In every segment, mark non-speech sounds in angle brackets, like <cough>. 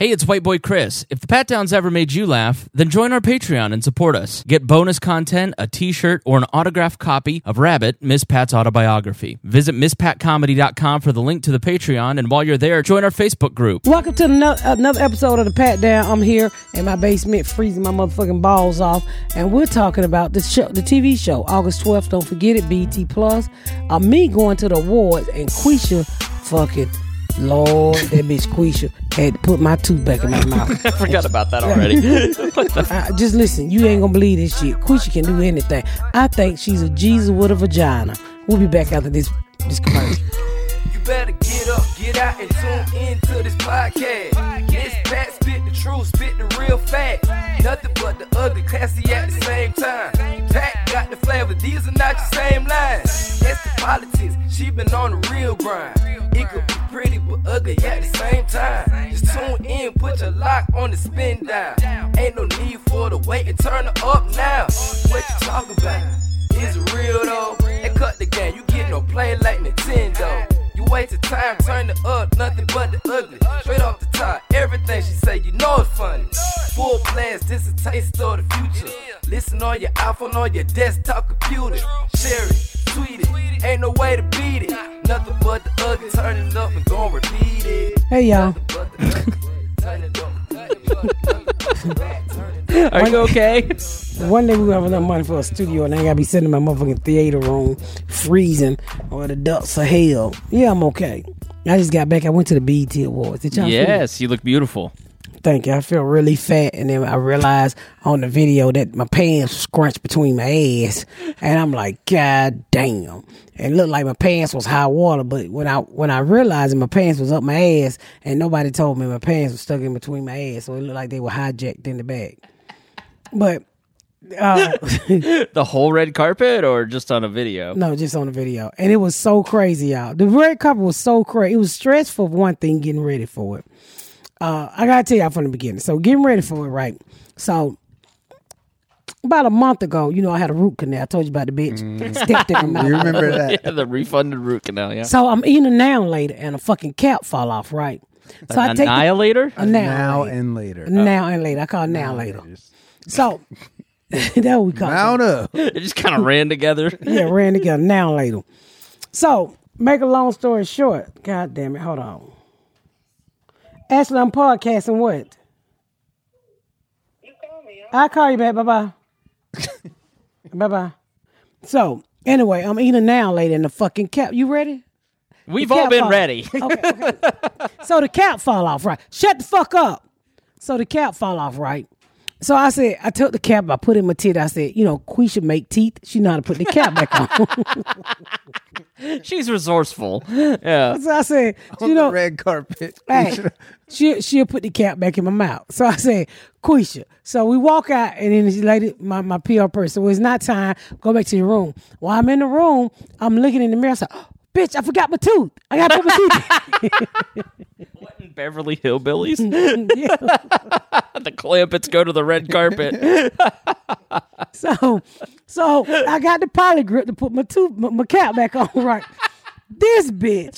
Hey, it's White Boy Chris. If the Pat Downs ever made you laugh, then join our Patreon and support us. Get bonus content, a t shirt, or an autographed copy of Rabbit, Miss Pat's autobiography. Visit MissPatComedy.com for the link to the Patreon, and while you're there, join our Facebook group. Welcome to another, episode of the Pat Down. I'm here in my basement freezing my motherfucking balls off, and we're talking about the show, the TV show, August 12th. Don't forget it, BET Plus. Uh, me going to the awards and Quisha fucking Lord, that bitch Quisha had to put my tooth back in my mouth. <laughs> I forgot about that already. <laughs> Uh, just listen, you ain't gonna believe this shit. Quisha can do anything. I think she's a Jesus with a vagina. We'll be back after this this commercial. <laughs> You better get up, get out, and tune into this podcast. This Pat spit the truth, spit the real fact. Nothing but the ugly, classy at the same time. Got the flavor, these are not your same lines. It's the politics, she been on the real grind. It could be pretty but ugly at the same time. Just tune in, put your lock on the spin down. Ain't no need for the wait and turn it up now. What you talking about? Is real though? They cut the game, you get no play like Nintendo. You wasted time, turn it up, nothing but the ugly. Straight off the top, everything she say, you know it's funny. Full blast, this a taste of the future. Listen on your iPhone, on your desktop computer. Share it, tweet it, ain't no way to beat it. Nothing but the ugly, turn it up and gon' repeat it. Hey y'all. Nothing but the ugly, turn it up. Nothing but the ugly, turn it up. Are you okay? One day we gonna have enough money for a studio and I ain't gotta be sitting in my motherfucking theater room freezing or the ducts of hell. Yeah, I'm okay. I just got back. I went to the BET Awards. Did y'all see? Yes, you look beautiful. Thank you. I feel really fat, and then I realized on the video that my pants scrunched between my ass, and I'm like, God damn! It looked like my pants was high water, but when I when I realized that my pants was up my ass, and nobody told me my pants was stuck in between my ass, so it looked like they were hijacked in the bag. But uh, <laughs> The whole red carpet or just on a video? no, just on a video, and it was so crazy, y'all. The red carpet was so crazy. It was stressful. for One thing, getting ready for it. Uh, I gotta tell y'all from the beginning. So getting ready for it, right? So about a month ago, you know, I had a root canal. I told you about the bitch. Stepped in my <laughs> mouth. You remember that? <laughs> Yeah, the refunded root canal, yeah. So I'm eating a now later, and a fucking cap fall off, right? So I take the, Annihilator? a now, Now later. and later. now and later. I call it now later. So <laughs> that's what we call it. Mount up. it just kind of ran together. Yeah, ran together now later. So, make a long story short, god damn it, hold on. Ashley, I'm podcasting what? I'll call you back. Bye bye. bye bye. So, anyway, I'm eating now lady, in the fucking cap. You ready? We've all been ready. Okay, okay. <laughs> so the cap fall off, right? Shut the fuck up. So the cap fall off, right? So I said, I took the cap, I put in my teeth. I said, you know, Quisha make teeth. She know how to put the cap back on. <laughs> She's resourceful. Yeah. so I said, On you know, the red carpet. <laughs> hey, she she'll put the cap back in my mouth. So I said, Quisha. So we walk out, and then she lady, my my PR person, well, it's not time. Go back to your room. While I'm in the room, I'm looking in the mirror. I said, oh, bitch, I forgot my tooth. I got to put my <laughs> teeth. What in Beverly Hillbillies? Yeah. the Clampetts go to the red carpet. <laughs> So, so I got the poly grip to put my tooth, my, my cap back on. <laughs> Right, this bitch,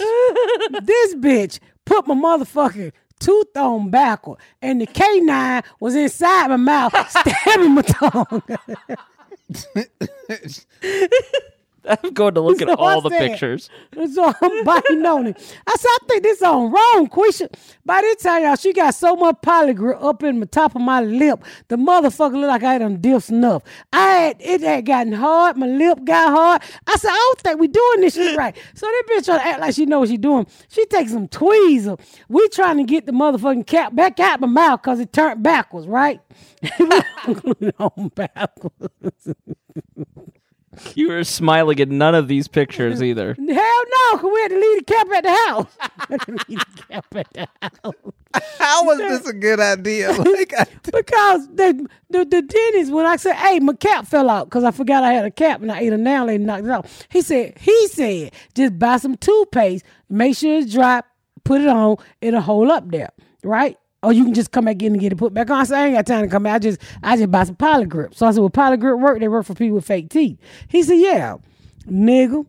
this bitch put my motherfucking tooth on backward, and the canine was inside my mouth, <laughs> stabbing my tongue. I'm going to look at So I all the said- pictures. So I'm <laughs> biting on it. I said, I think this on wrong, Quisha. By this time, y'all, she got so much polygrip up in the top of my lip. The motherfucker looked like I had done dipped snuff. I had it had gotten hard. My lip got hard. I said, I don't think we doing this shit right. <laughs> So that bitch trying to act like she know what she doing. She takes some tweezers. We trying to get the motherfucking cap back out my mouth because it turned backwards, right? <laughs> on backwards. You were smiling at none of these pictures either. <laughs> Hell no, because we had to leave the cap at the house. <laughs> We had to leave the cap at the house. <laughs> How was this a good idea? Like, I, Because the, the the dentist, when I said, "Hey, my cap fell out," because I forgot I had a cap and I ate a nail and knocked it out. He said, "He said, just buy some toothpaste, make sure it's dry, put it on, it'll hold up there, right?" Or you can just come back in and get it put back on. I said, I ain't got time to come back. I just I just buy some polygrip. So I said, Well, polygrip work, they work for people with fake teeth. He said, Yeah. Nigga,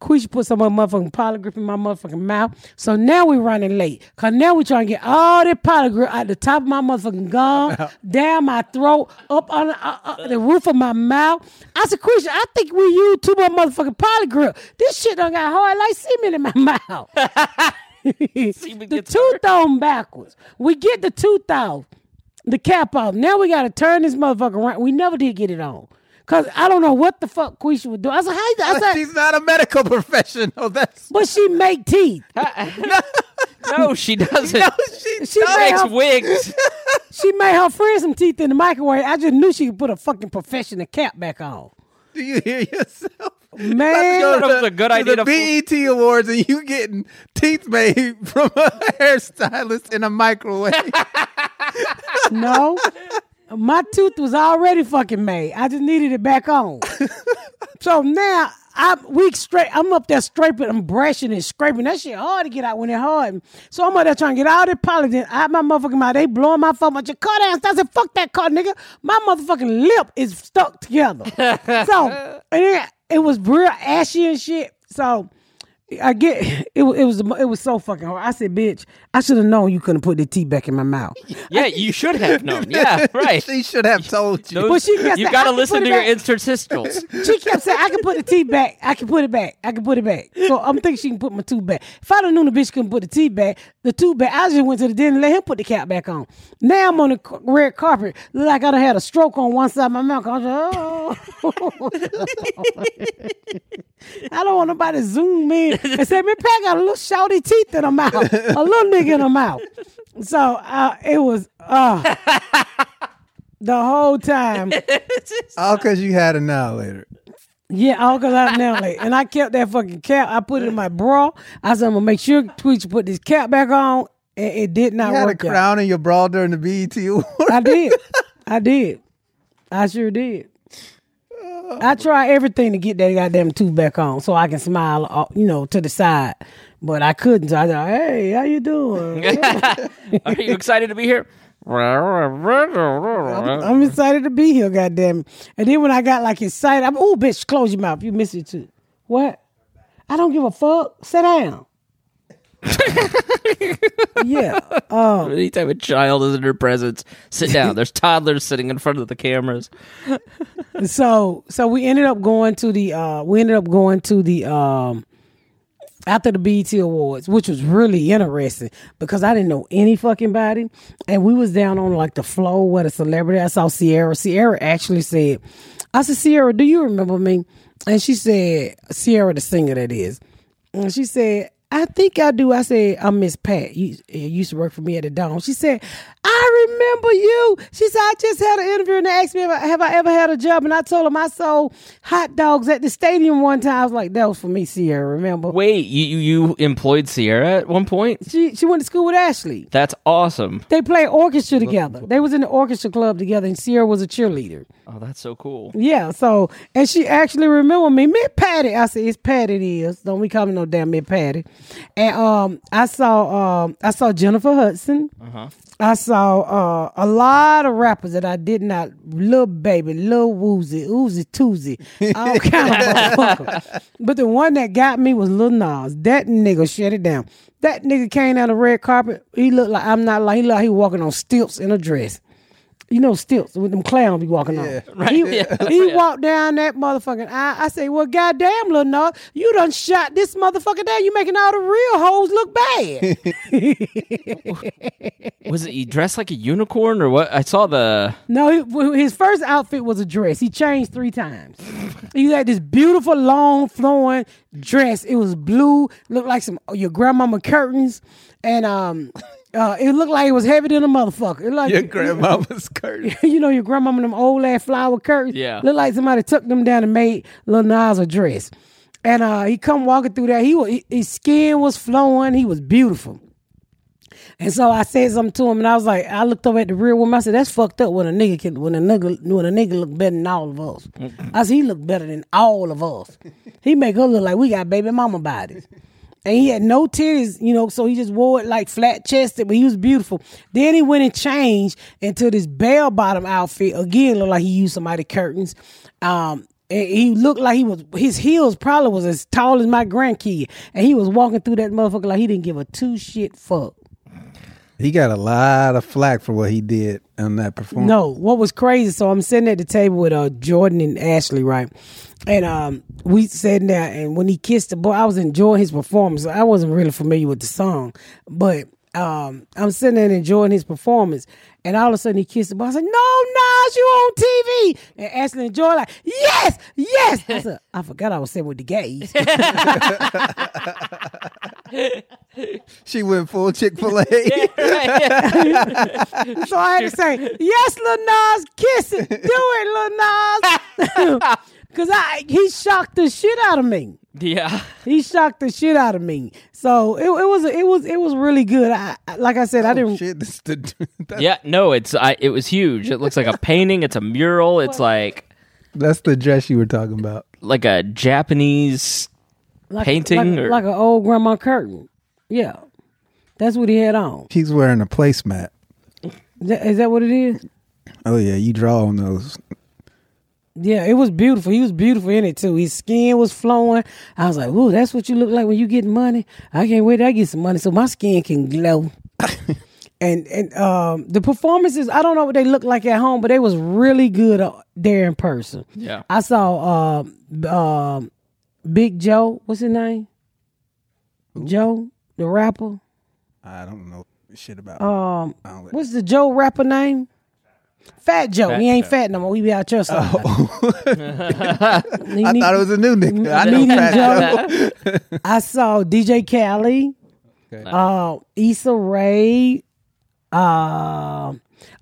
Quisha put some motherfucking polygrip in my motherfucking mouth. So now we running late. Cause now we trying to get all that polygrip out the top of my motherfucking gum, <laughs> down my throat, up on the, uh, uh, the roof of my mouth. I said, Quisha, I think we used too much motherfucking polygrip. This shit done got hard like cement in my <laughs> mouth. <laughs> the gets tooth on backwards. We get the tooth off, the cap off. Now we got to turn this motherfucker around. We never did get it on. Cause I don't know what the fuck Quisha would do. I said, how you, I said, She's not a medical <laughs> professional. That's but she make teeth. <laughs> No, she doesn't. no, she, She does. made makes her, wigs. she made her friend some teeth in the microwave. I just knew she could put a fucking professional cap back on. Do you hear yourself? Man, That was a good idea The to- BET Awards, and you getting teeth made <laughs> from a hairstylist in a microwave. <laughs> no. My tooth was already fucking made. I just needed it back on. <laughs> so now I'm week straight. I'm up there scraping, I'm brushing and scraping. That shit hard to get out when it hard. So I'm up there trying to get all that polyden out my motherfucking mouth. They blowing my phone. But your car down. I said, fuck that car, nigga. My motherfucking lip is stuck together. so and it, it was real ashy and shit. So I get it. It was it was so fucking hard. I said, "Bitch, I should have known you couldn't put the tea back in my mouth." <laughs> Yeah, you should have known. <laughs> Yeah, right. she should have told you. Those- But she kept you got to listen to your back." interstitials. <laughs> She kept saying, "I can put the tea back. I can put it back. I can put it back." So I'm thinking she can put my tooth back. If I'd have known the bitch couldn't put the tea back, the tooth back, I just went to the dentist and let him put the cap back on. Now I'm on the red carpet, look like I done had a stroke on one side of my mouth. I was like, oh. I don't want nobody to zoom in and said, "Man, Pat got a little shouty teeth in her mouth, a little nigga in her mouth." So uh, it was uh, the whole time. All because you had a annihilator. Yeah, all because I nailed it. And I kept that fucking cap. I put it in my bra. I said, I'm going to make sure Tweets put this cap back on. And it did not work. You had a work out. crown in your bra during the BET Awards. I did. <laughs> I did. I sure did. I tried everything to get that goddamn tooth back on so I can smile, uh, you know, to the side. But I couldn't. So I thought, hey, how you doing? <laughs> Are you excited to be here? I'm excited to be here, goddamn. And then when I got like excited, I'm, oh, bitch, close your mouth. You miss it too. What? I don't give a fuck. Sit down. <laughs> yeah. Um, Anytime a child is in her presence, sit down. There's <laughs> toddlers sitting in front of the cameras. so so we ended up going to the uh we ended up going to the um after the BET Awards, which was really interesting because I didn't know any fucking body. And we was down on like the floor with a celebrity. I saw Ciara. Ciara actually said, I said, Ciara, do you remember me? And she said, Ciara, the singer that is. And she said, I think I do. I said, I'm Miss Pat. You, you used to work for me at the Dome. She said, I remember you. She said, I just had an interview and they asked me, have I, have I ever had a job? And I told them I sold hot dogs at the stadium one time. I was like, that was for me, Ciara, remember? Wait, you you you employed Ciara at one point? She, she went to school with Ashley. That's awesome. They played orchestra together. They was in the orchestra club together and Ciara was a cheerleader. Oh, that's so cool. Yeah, so and she actually remembered me, Miss Patty. I said, "It's Patty, it is. Don't be calling me no damn Miss Patty." And um, I saw um, I saw Jennifer Hudson. I saw uh, a lot of rappers that I did not. Lil Baby, Lil Woozy, Oozy Toozy, all <laughs> kind of motherfuckers. But the one that got me was Lil Nas. That nigga shut it down. That nigga came down the red carpet. He looked like I'm not like he looked like he walking on stilts in a dress. You know stilts with them clowns be walking on. <laughs> Right, He, yeah, he <laughs> yeah. walked down that motherfucking aisle. I say, well, goddamn, Lil Nas, you done shot this motherfucker down. You making all the real hoes look bad. <laughs> Was it you dressed like a unicorn or what? I saw the. no, he- his first outfit was a dress. He changed three times. he had this beautiful, long, flowing dress. It was blue, looked like some your grandmama curtains, and um, uh, it looked like it was heavier than a motherfucker. It like Your grandmama's curtain. <laughs> you know, your grandmama and them old ass flower curtains. Yeah. Look like somebody took them down and made Lil Nas a dress. And uh, he come walking through there. He was his skin was flowing. He was beautiful. And so I said something to him, and I was like, I looked over at the real woman. I said, "That's fucked up when a nigga can when a nigga when a nigga look better than all of us." I said, "He look better than all of us. He make her look like we got baby mama bodies." And he had no titties, you know, so he just wore it like flat chested, but he was beautiful. Then he went and changed into this bell bottom outfit. Again, looked like he used somebody curtains. Um, and he looked like he was his heels probably was as tall as my grandkid, and he was walking through that motherfucker like he didn't give a two shit fuck. He got a lot of flack for what he did on that performance. No, what was crazy? So I'm sitting at the table with uh Jordan and Ashley, right? And um, we sitting there, and when he kissed the boy, I was enjoying his performance. I wasn't really familiar with the song, but um, I'm sitting there enjoying his performance, and all of a sudden he kissed the boy. I said, "No, Nas, you on TV?" And Ashley and Jordan like, "Yes, yes." I said, "I forgot I was sitting with the gays." <laughs> She went full Chick Fil A. so I had to say, "Yes, Lil Nas, kiss it, do it, Lil Nas," <laughs> because I he shocked the shit out of me. Yeah. He shocked the shit out of me. So it, it was it was it was really good. I, I- like I said, I Oh, didn't. shit, this the, <laughs> Yeah, no, it's I it was huge. It looks like a painting, it's a mural, it's like that's the dress you were talking about. like a Japanese like, painting like, or- like an old grandma curtain. Yeah, that's what he had on. He's wearing a placemat. Is that, is that what it is? Oh yeah, you draw on those. Yeah, it was beautiful. He was beautiful in it too. His skin was flowing. I was like, "Ooh, that's what you look like when you get money." I can't wait I get some money so my skin can glow. <laughs> and and um, the performances, I don't know what they look like at home, but they was really good uh, there in person. Yeah. I saw um um Big Joe. What's his name? Joe, the rapper. I don't know shit about. Um, what's the Joe rapper name? Fat Joe. Fat he ain't Joe. fat no more. He be out your side. <laughs> I thought it was a new nigga. I know Fat Joe. Joe. <laughs> I saw DJ Khaled, Okay. uh, Issa Rae, uh,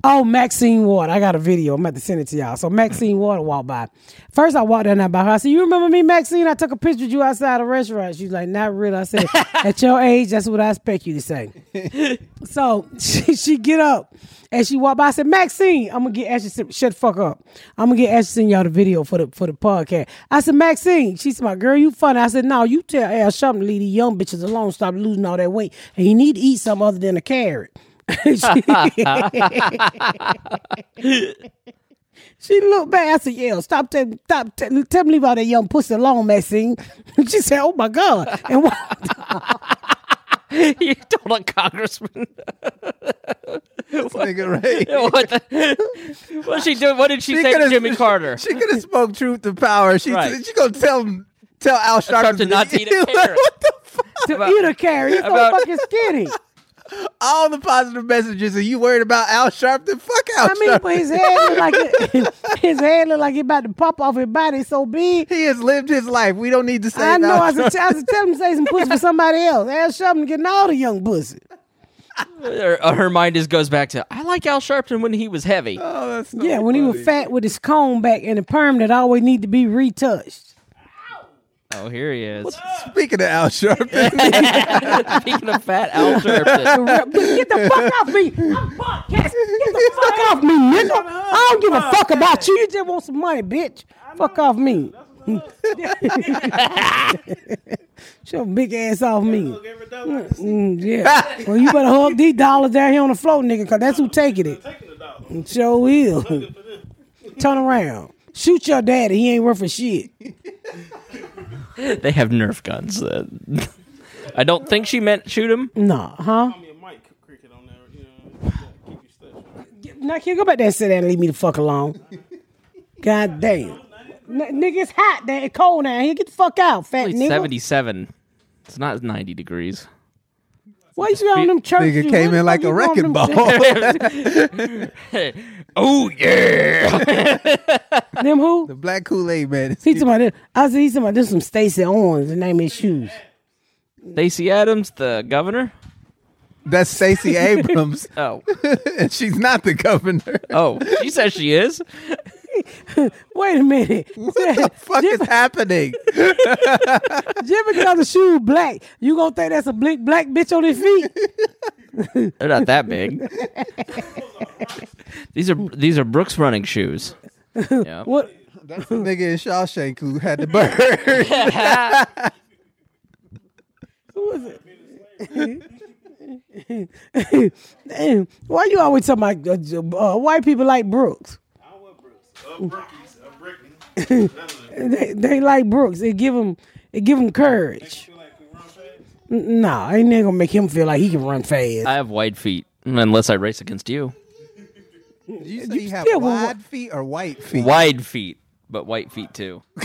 oh Maxine Waters. I got a video. I'm about to send it to y'all. So Maxine Waters walked by. First, I walked down there by her. I said, "You remember me, Maxine? I took a picture of you outside a restaurant." She's like, "Not really." I said, <laughs> "At your age, that's what I expect you to say." <laughs> So she, she get up and she walked by. I said, Maxine, I'm gonna get Ashley. Shut the fuck up. I'm gonna get Ashley send y'all the video for the for the podcast. I said, Maxine. She said, my girl, you funny. I said, no, you tell Al Sharpton to leave these young bitches alone. Stop losing all that weight, and you need to eat something other than a carrot. She, <laughs> she looked back. I said, yeah, stop, tell, stop, tell, tell me leave all that young pussy alone, Maxine. <laughs> she said, oh my god, and walked you told a congressman This nigga Ray. <laughs> what the, what she do what did she, She say to Jimmy Carter? She could have spoke truth to power. She Right. she gonna tell tell Al Sharpton Sharpton not to eat a carrot. what the fuck? to About- eat a carrot. He's so about- fucking skinny. All the positive messages, and you worried about Al Sharpton? Fuck Al I mean, Sharpton. but his head look like it, <laughs> his head look like he about to pop off his body so big. he has lived his life. We don't need to say. That. I know. Al <laughs> I said, I said, tell him to say some pussy for somebody else. Al Sharpton getting all the young pussy. her, uh, her mind just goes back to I like Al Sharpton when he was heavy. Oh, that's so Yeah, when he was fat with his comb back and the perm that always need to be retouched. Oh, here he is. Speaking of Al Sharpton, <laughs> Speaking of fat Al Sharpton. Get the fuck off me! <laughs> I'm podcast. Get the fuck off me, nigga! I don't give a fuck about you. You just want some money, bitch. Fuck off me. <laughs> Show your big ass off me. Mm, yeah. Well, you better hug these dollars down here on the floor, nigga, because that's who taking it. Sure will. Turn around. Shoot your daddy. He ain't worth a shit. <laughs> They have Nerf guns. Uh, <laughs> I don't think she meant shoot him. Nah, huh? me a mic cricket on there. You know, you gotta keep your steps. Now, can you go back there and sit down and leave me the fuck alone? God damn. N- nigga, it's hot there. It's cold now. here. Get the fuck out, fat It's nigga. 77. It's not 90 degrees. Why you got on them church nigga shoes? came What in the like fuck a you got wrecking on them ball. <laughs> Oh, yeah. <laughs> Them who? the black Kool Aid man. He talking about this. I see he's talking about this some Stacey Owens. The name of his shoes. Stacey Adams, the governor. That's Stacey <laughs> Abrams, Oh. <laughs> and she's not the governor. Oh, she says she is. <laughs> Wait a minute. What the fuck is happening? Just because the shoe black, you gonna think that's a black, black bitch on his feet? <laughs> They're not that big. <laughs> these are these are Brooks running shoes. Yeah. What? That's the nigga in Shawshank who had the bird. Who is it? Damn, why you always talking about uh, uh, white people like Brooks? I want Brooks. Brookies. Brittany. they, they like Brooks. It give him it give him courage. No, like we run fast. N- Nah, ain't that gonna make him feel like he can run fast. I have wide feet, unless I race against you. Did you say you have still will- wide feet or white feet? Wide feet, but white feet too. <laughs>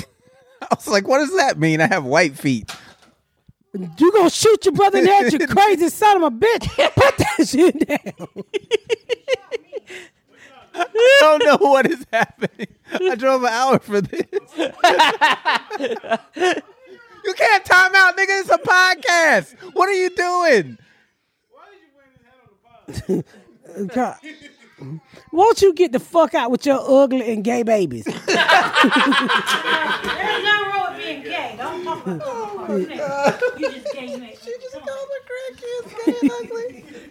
I was like, what does that mean? I have white feet. You gonna shoot your brother in the head, you <laughs> crazy son of a bitch. <laughs> Put that shit down. I don't know what is happening. I drove an hour for this. you can't time out, nigga. It's a podcast. What are you doing? Why did you bring his head on the pod? God. Won't you get the fuck out with your ugly and gay babies? <laughs> <laughs> There's nothing wrong with being gay. Don't talk about that. Oh, you just gay. You ain't. <laughs>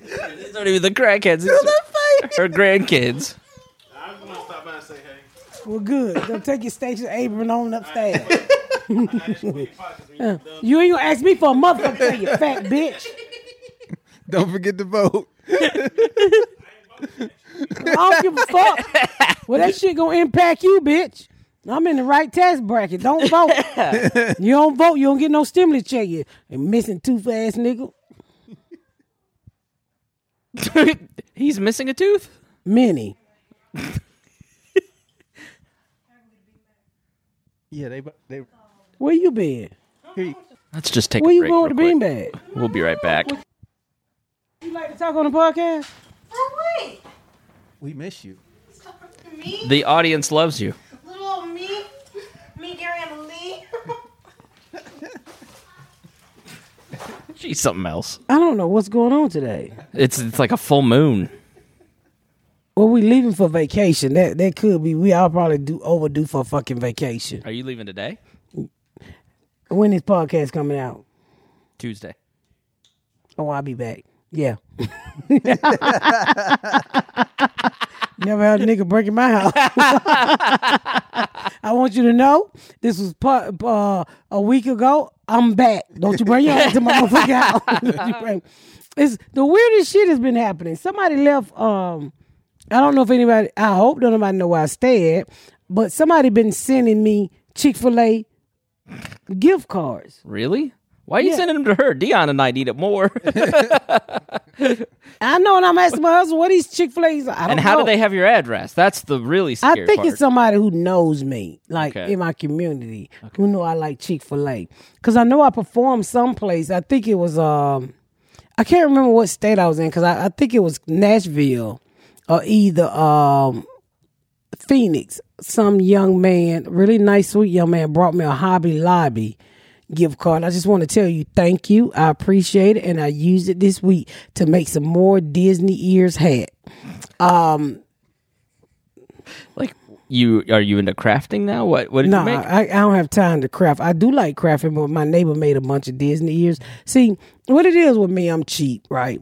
It's not even the crackheads. It's her grandkids. I'm gonna stop by and say hey. Well, good. Don't take your station apron on upstairs. I just put your pockets when you're done. You ain't gonna ask me for a motherfucker, thing, you fat bitch. Don't forget to vote. I don't give a fuck. Well, that shit gonna impact you, bitch. I'm in the right tax bracket. Don't vote. <laughs> you don't vote, you don't get no stimulus check. You a missing tooth ass nigga. <laughs> He's missing a tooth. Many. Yeah, they they. Where you been? Here Let's just take Where a you break. going with the real quick. beanbag? We'll be right back. You like to talk on the podcast? Oh wait, we miss you. me, The audience loves you. little old me, me, Gary, and Lee. She's something else. I don't know what's going on today. It's it's like a full moon. Well, we leaving for vacation. That that could be. We all probably do overdue for a fucking vacation. Are you leaving today? When this podcast coming out? Tuesday. Oh, I'll be back. Yeah. <laughs> Never had a nigga break in my house. <laughs> I want you to know this was part, uh, a week ago. I'm back. Don't you bring your ass to my motherfucking house. <laughs> Don't you bring- it's the weirdest shit has been happening. Somebody left. Um, I don't know if anybody. I hope nobody know where I stay at, but somebody been sending me Chick Fil A gift cards. Really? Why are you Yeah. sending them to her? Dion and I need it more. <laughs> I know, and I'm asking my husband what these Chick Fil A's. I don't and how know. do they have your address? That's the really I think part. it's somebody who knows me, like Okay. in my community, who know I like Chick Fil A. Because I know I performed someplace. I think it was um, I can't remember what state I was in. Because I, I think it was Nashville or either um, Phoenix. Some young man, really nice, sweet young man, brought me a Hobby Lobby gift card. I just want to tell you thank you. I appreciate it, and I used it this week to make some more Disney ears hat. like you are you into crafting now? What what did No, you make? I, I don't have time to craft. I do like crafting, but my neighbor made a bunch of Disney ears. See, what it is with me, I'm cheap, right?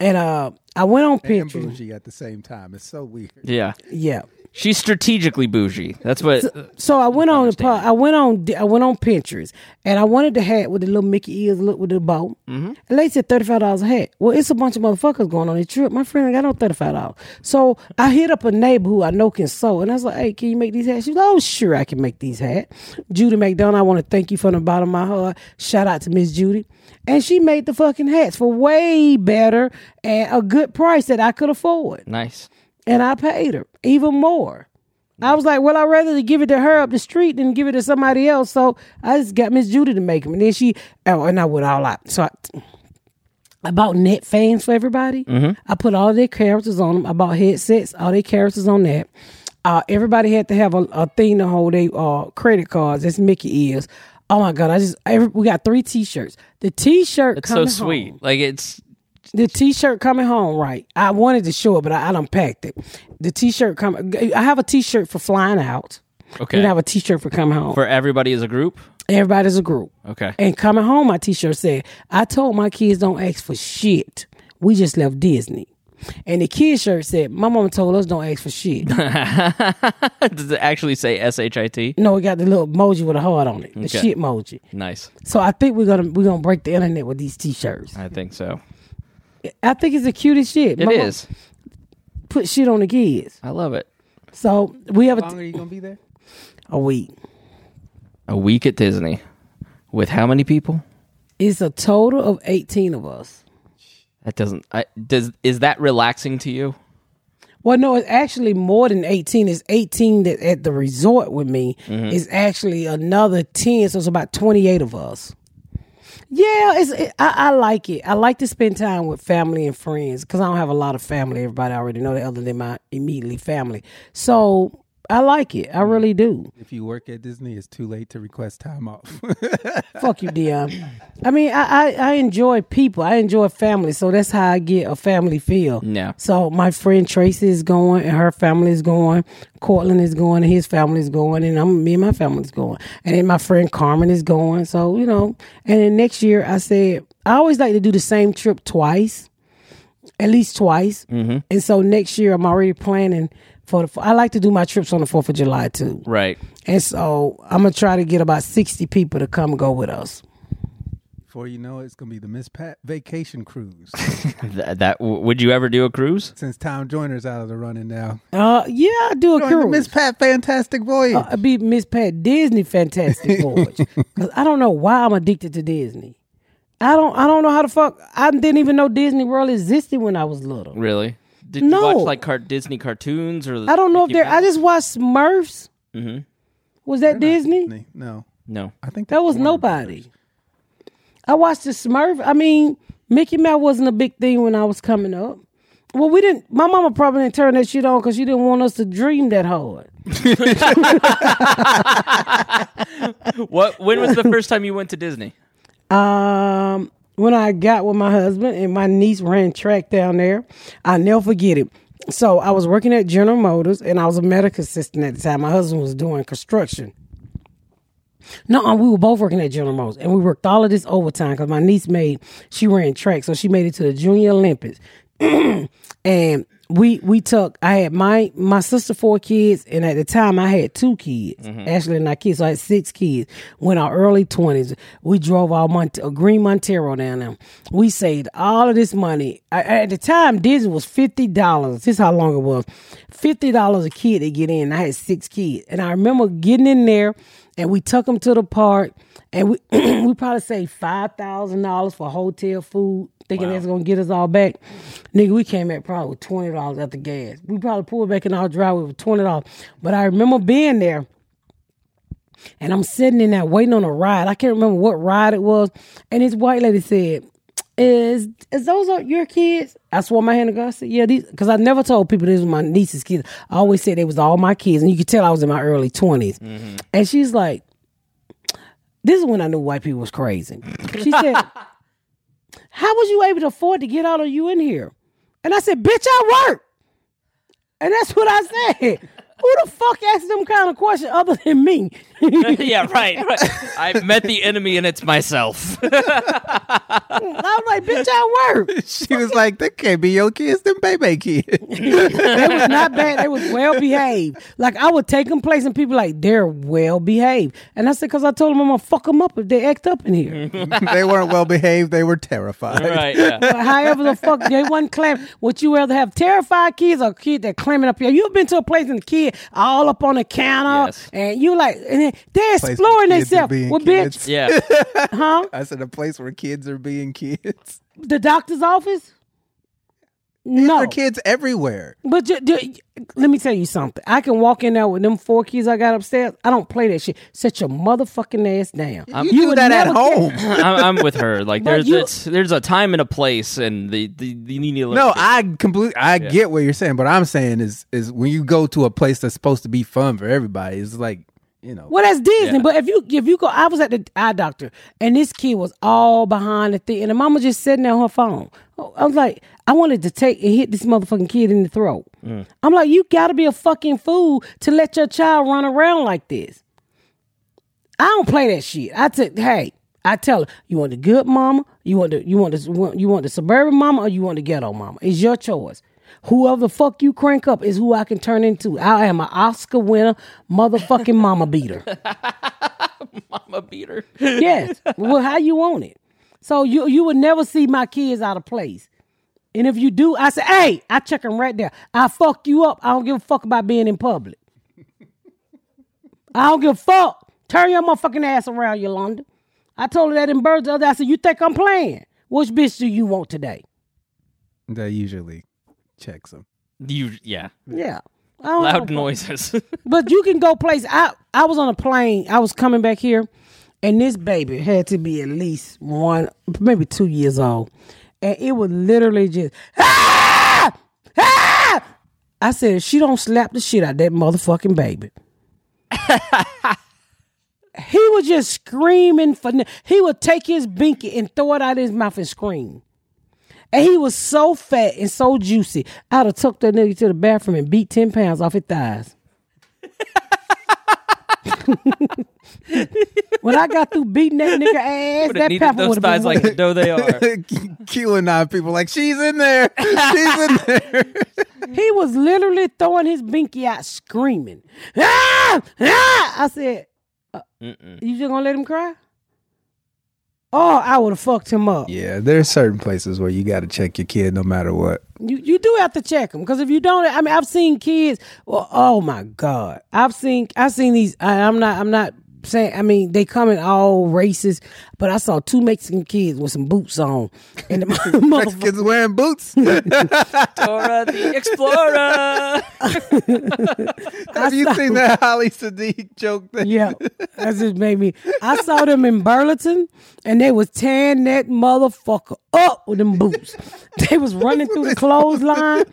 And uh, I went on And Pinterest. bougie at the same time. It's so weird. yeah. Yeah. She's strategically bougie. That's what So I went on the I went on I went on Pinterest and I wanted the hat with the little Mickey ears look with the bow. Mm-hmm. And they said thirty five dollars a hat. Well, it's a bunch of motherfuckers going on a trip. My friend got no thirty five dollars. So I hit up a neighbor who I know can sew, and I was like, "Hey, can you make these hats?" She was, like, "Oh, sure, I can make these hats." Judy McDonald, I want to thank you from the bottom of my heart. Shout out to Miss Judy, and she made the fucking hats for way better and a good price that I could afford nice. And I paid her even more. I was like, well, I'd rather give it to her up the street than give it to somebody else. So I just got Miss Judy to make them. And then she, oh, and I went all out. So I, I bought net fans for everybody. I put all their characters on them. I bought headsets, all their characters on that. Uh, everybody had to have a, a thing to hold their uh, credit cards. That's Mickey ears. Oh my God. I just, every, we got three t shirts. The t shirt It's so sweet. Like it's the t-shirt coming home right i wanted to show it but i, I unpacked it the t-shirt coming i have a t-shirt for flying out okay. and i have a t-shirt for coming home For everybody as a group? everybody's a group Okay. and coming home my t-shirt said i told my kids don't ask for shit we just left disney and the kid shirt said my mama told us don't ask for shit <laughs> Does it actually say S H I T? no it got the little emoji with a heart on it the Okay. shit emoji Nice. so i think we're gonna we're gonna break the internet with these t-shirts I think so. I think it's the cutest shit It My is. put shit on the kids I love it. so we have a How long are you gonna be there? a week. A week at Disney. With how many people? It's a total of 18 of us. That doesn't. I, does is that relaxing to you? Well, no, it's actually more than 18. It's 18 that at the resort with me. Mm-hmm. It's actually another 10, so it's about 28 of us. Yeah, it's it, I, I like it. I like to spend time with family and friends because I don't have a lot of family. Everybody already know that other than my immediately family. So I like it. I really do. If you work at Disney, it's too late to request time off. <laughs> Fuck you, Dion. I mean, I, I I enjoy people. I enjoy family. So that's how I get a family feel. Yeah. So my friend Tracy is going, and her family is going. Cortland is going, and his family is going, and I'm me and my family is going. And then my friend Carmen is going. So you know, and then next year I said I always like to do the same trip twice, at least twice. Mm-hmm. And so next year I'm already planning for the. I like to do my trips on the Fourth of July too. Right. And so I'm gonna try to get about sixty people to come go with us. Before you know it, it's gonna be the Miss Pat vacation cruise. <laughs> Th- that would you ever do a cruise? Since Tom Joyner's out of the running now, Uh, yeah, I do a Join cruise. Miss Pat Fantastic Voyage. Uh, it'd be Miss Pat Disney Fantastic <laughs> Voyage. Cause I don't know why I'm addicted to Disney. I don't. I don't know how the fuck. I didn't even know Disney World existed when I was little. Really? Did No. you watch like car- Disney cartoons or? I don't know if Mickey they're. I just watched Smurfs. Mhm. Was that Disney? Disney. No, No. I think That was Warner nobody. I watched the Smurf. I mean, Mickey Mouse wasn't a big thing when I was coming up. Well, we didn't. My mama probably didn't turn that shit on because she didn't want us to dream that hard. <laughs> What? When was the first time you went to Disney? Um, when I got with my husband and my niece ran track down there, I never forget it. So I was working at General Motors and I was a medical assistant at the time. My husband was doing construction. No, we were both working at General Motors, and we worked all of this overtime because my niece made she ran track, so she made it to the Junior Olympics. <clears throat> and we we took I had my my sister four kids, and at the time I had two kids, mm-hmm. Ashley and I kids, so I had six kids. When our early twenties, we drove our Mont- uh, green Montero down there. We saved all of this money. I, at the time, Disney was fifty dollars. This is how long it was, fifty dollars a kid to get in. I had six kids, and I remember getting in there, and we took them to the park, and we <clears throat> we probably saved five thousand dollars for hotel food thinking that's gonna get us all back. Nigga, we came back probably with twenty dollars at the gas. We probably pulled back in our driveway with twenty dollars. But I remember being there and I'm sitting in that waiting on a ride. I can't remember what ride it was. And this white lady said, Is is those are your kids? I swore my hand to God. I said, Yeah, these because I never told people this was my niece's kids. I always said they was all my kids. And you could tell I was in my early 20s. Mm-hmm. And she's like, This is when I knew white people was crazy. She said, <laughs> How was you able to afford to get all of you in here? And I said, Bitch, I work. And that's what I said. Who the fuck asked them kind of question other than me? <laughs> yeah, right, right. I met the enemy and it's myself. <laughs> I was like, bitch, I work. She was like, "That can't be your kids, them baby kids." <laughs> They was not bad. They was well behaved. Like I would take them place and people like they're well behaved. And I said, because I told them I'm gonna fuck them up if they act up in here. they weren't well behaved. They were terrified. right. Yeah. But however the fuck they wasn't claim. Would you rather have terrified kids or a kid that claiming up here? You've been to a place and the kid all up on the counter Yes. and you like and then they're exploring themselves. being Well, kids. bitch, Yeah. <laughs> huh? I said a place where kids are being kids. The doctor's office? There No. are kids everywhere. But ju- ju- let me tell you something. I can walk in there with them four kids I got upstairs. I don't play that shit. Set your motherfucking ass down. You, do would that at home. <laughs> I'm, I'm with her. Like <laughs> there's you- it's, there's a time and a place, and the the, the you need to No, I completely I get what you're saying, but I'm saying is is when you go to a place that's supposed to be fun for everybody, it's like you know. Well, that's Disney. Yeah. But if you if you go, I was at the eye doctor, and this kid was all behind the thing, and the mama just sitting there on her phone. I was like, I wanted to take and hit this motherfucking kid in the throat. Mm. I'm like, you got to be a fucking fool to let your child run around like this. I don't play that shit. I said, hey, I tell her, you want the good mama, you want the you want the you want the suburban mama, or you want the ghetto mama. It's your choice. Whoever the fuck you crank up is who I can turn into. I am an Oscar winner, motherfucking <laughs> mama beater. mama beater. Yes. well, how you want it? So you you would never see my kids out of place. And if you do, I say, hey, I check them right there. I fuck you up. I don't give a fuck about being in public. I don't give a fuck. Turn your motherfucking ass around, Yolanda. I told her that in birds the other day. I said, You think I'm playing? Which bitch do you want today? That usually checks them. You yeah. Yeah. I don't Loud give noises. <laughs> But you can go place. I I was on a plane. I was coming back here, and this baby had to be at least one, maybe two years old, and it was literally just ah ah. I said, if she don't slap the shit out of that motherfucking baby. <laughs> he was just screaming for. He would take his binky and throw it out of his mouth and scream. And he was so fat and so juicy. I'd have took that nigga to the bathroom and beat 10 pounds off his thighs. <laughs> <laughs> when I got through beating that nigga <laughs> ass, Would've that needed pepper those would have been like the dough they are. <laughs> Q and people like she's in there. She's in there. He was literally throwing his binky out screaming. Ah! Ah! I said, uh, you just gonna let him cry? Oh, I would have fucked him up. yeah, there's certain places where you got to check your kid no matter what. You you do have to check them because if you don't, I mean, I've seen kids. Well, oh my god, I've seen I've seen these. I, I'm not I'm not saying. I mean, they come in all races, but I saw two Mexican kids with some boots on, and the <laughs> motherfucker. Mexicans wearing boots. <laughs> Dora the Explorer. <laughs> Have you seen that Holly Sadiq joke thing? Yeah, that just made me. I saw them in Burlington, and they was tearing that motherfucker up with them boots. <laughs> They was running through the clothesline.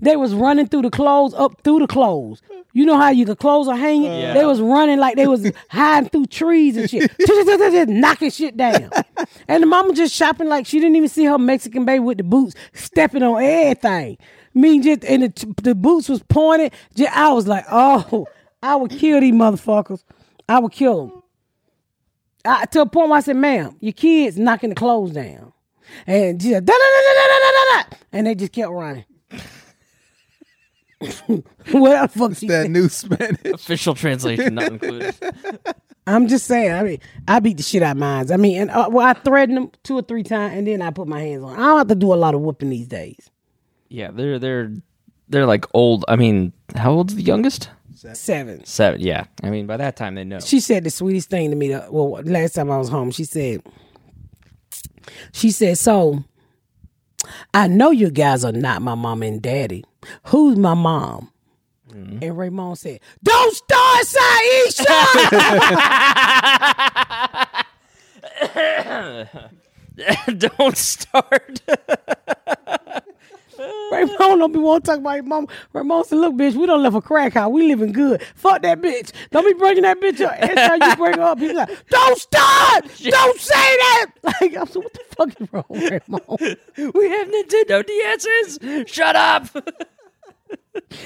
They was running through the clothes, up through the clothes. You know how you the clothes are hanging. Yeah. They was running like they was hiding through trees and shit, <laughs> just knocking shit down. And the mama just shopping like she didn't even see her Mexican baby with the boots stepping on everything. Me just and the, the boots was pointed. Just, I was like, oh, I would kill these motherfuckers. I would kill them. I, to a point where I said, ma'am, your kids knocking the clothes down. And she said, da da da da da da da, and they just kept running. <laughs> what the fuck? is that new Spanish. Official translation not included. <laughs> I'm just saying. I mean, I beat the shit out of mines. I mean, and uh, well, I threatened them two or three times, and then I put my hands on. I don't have to do a lot of whooping these days. Yeah, they're they're they're like old. I mean, how old's the youngest? Seven. Seven. Yeah. I mean, by that time they know. She said the sweetest thing to me. Well, last time I was home, she said she said, so I know you guys are not my mom and daddy. Who's my mom? Mm-hmm. And Raymond said, "Don't start, Saisha." <laughs> Don't start. <laughs> Raymond <laughs> don't be want to talk about his mom. Raymond said, "Look, bitch, we don't live a crack house. We living good. Fuck that bitch. Don't be bringing that bitch up. Every time you bring her up, he's like, <laughs> don't start. <laughs> Don't say that. Like, I'm so, what the fuck is wrong, with Raymond? we have Nintendo DSs. Shut up.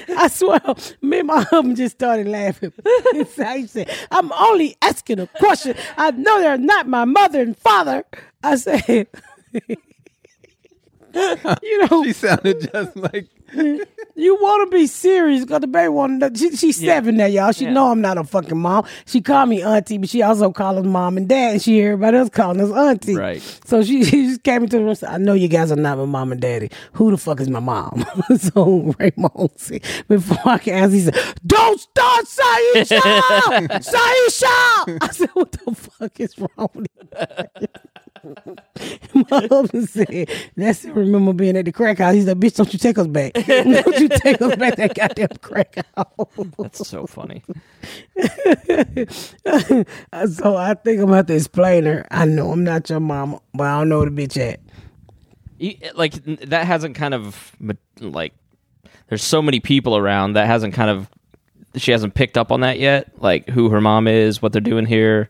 I swear, me and my husband just started laughing. I said, I'm only asking a question. I know they're not my mother and father. I said, <laughs> you know, She sounded just like <laughs> you want to be serious because the baby want to. She, she's seven now, y'all. She Yeah. know I'm not a fucking mom. She called me auntie, but she also called us mom and dad. And she hear everybody else calling us auntie. Right. So she, <laughs> she just came into the room and said, I know you guys are not my mom and daddy. Who the fuck is my mom? <laughs> so Raymond said, before I can answer, he said, Don't start Saisha! Saisha! I said, What the fuck is wrong with you? My husband said, That's it. Remember being at the crack house. He said, Bitch, don't you take us back. <laughs> don't you take us back that goddamn crack house. That's so funny. <laughs> so I think I'm going to explain her. I know I'm not your mama, but I don't know the bitch at. You- Like that hasn't kind of like. There's so many people around that hasn't kind of. She hasn't picked up on that yet. Like who her mom is, what they're doing here,